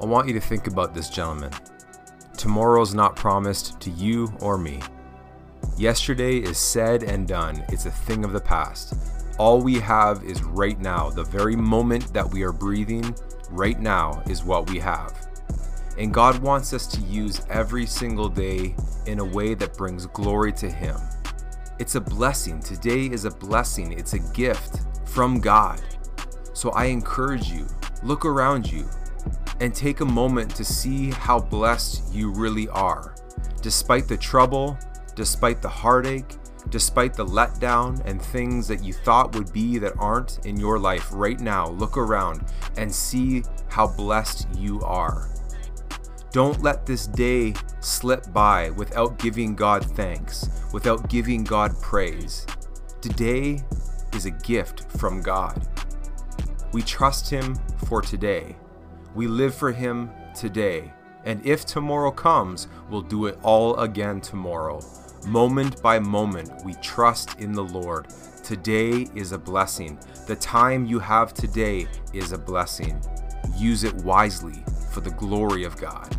I want you to think about this, gentlemen. Tomorrow's not promised to you or me. Yesterday is said and done, it's a thing of the past. All we have is right now. The very moment that we are breathing, right now, is what we have. And God wants us to use every single day in a way that brings glory to Him. It's a blessing. Today is a blessing, it's a gift from God. So I encourage you, look around you and take a moment to see how blessed you really are. Despite the trouble, despite the heartache, despite the letdown and things that you thought would be that aren't in your life right now, look around and see how blessed you are. Don't let this day slip by without giving God thanks, without giving God praise. Today is a gift from God. We trust Him for today. We live for Him today. And if tomorrow comes, we'll do it all again tomorrow. Moment by moment, we trust in the Lord. Today is a blessing. The time you have today is a blessing. Use it wisely for the glory of God.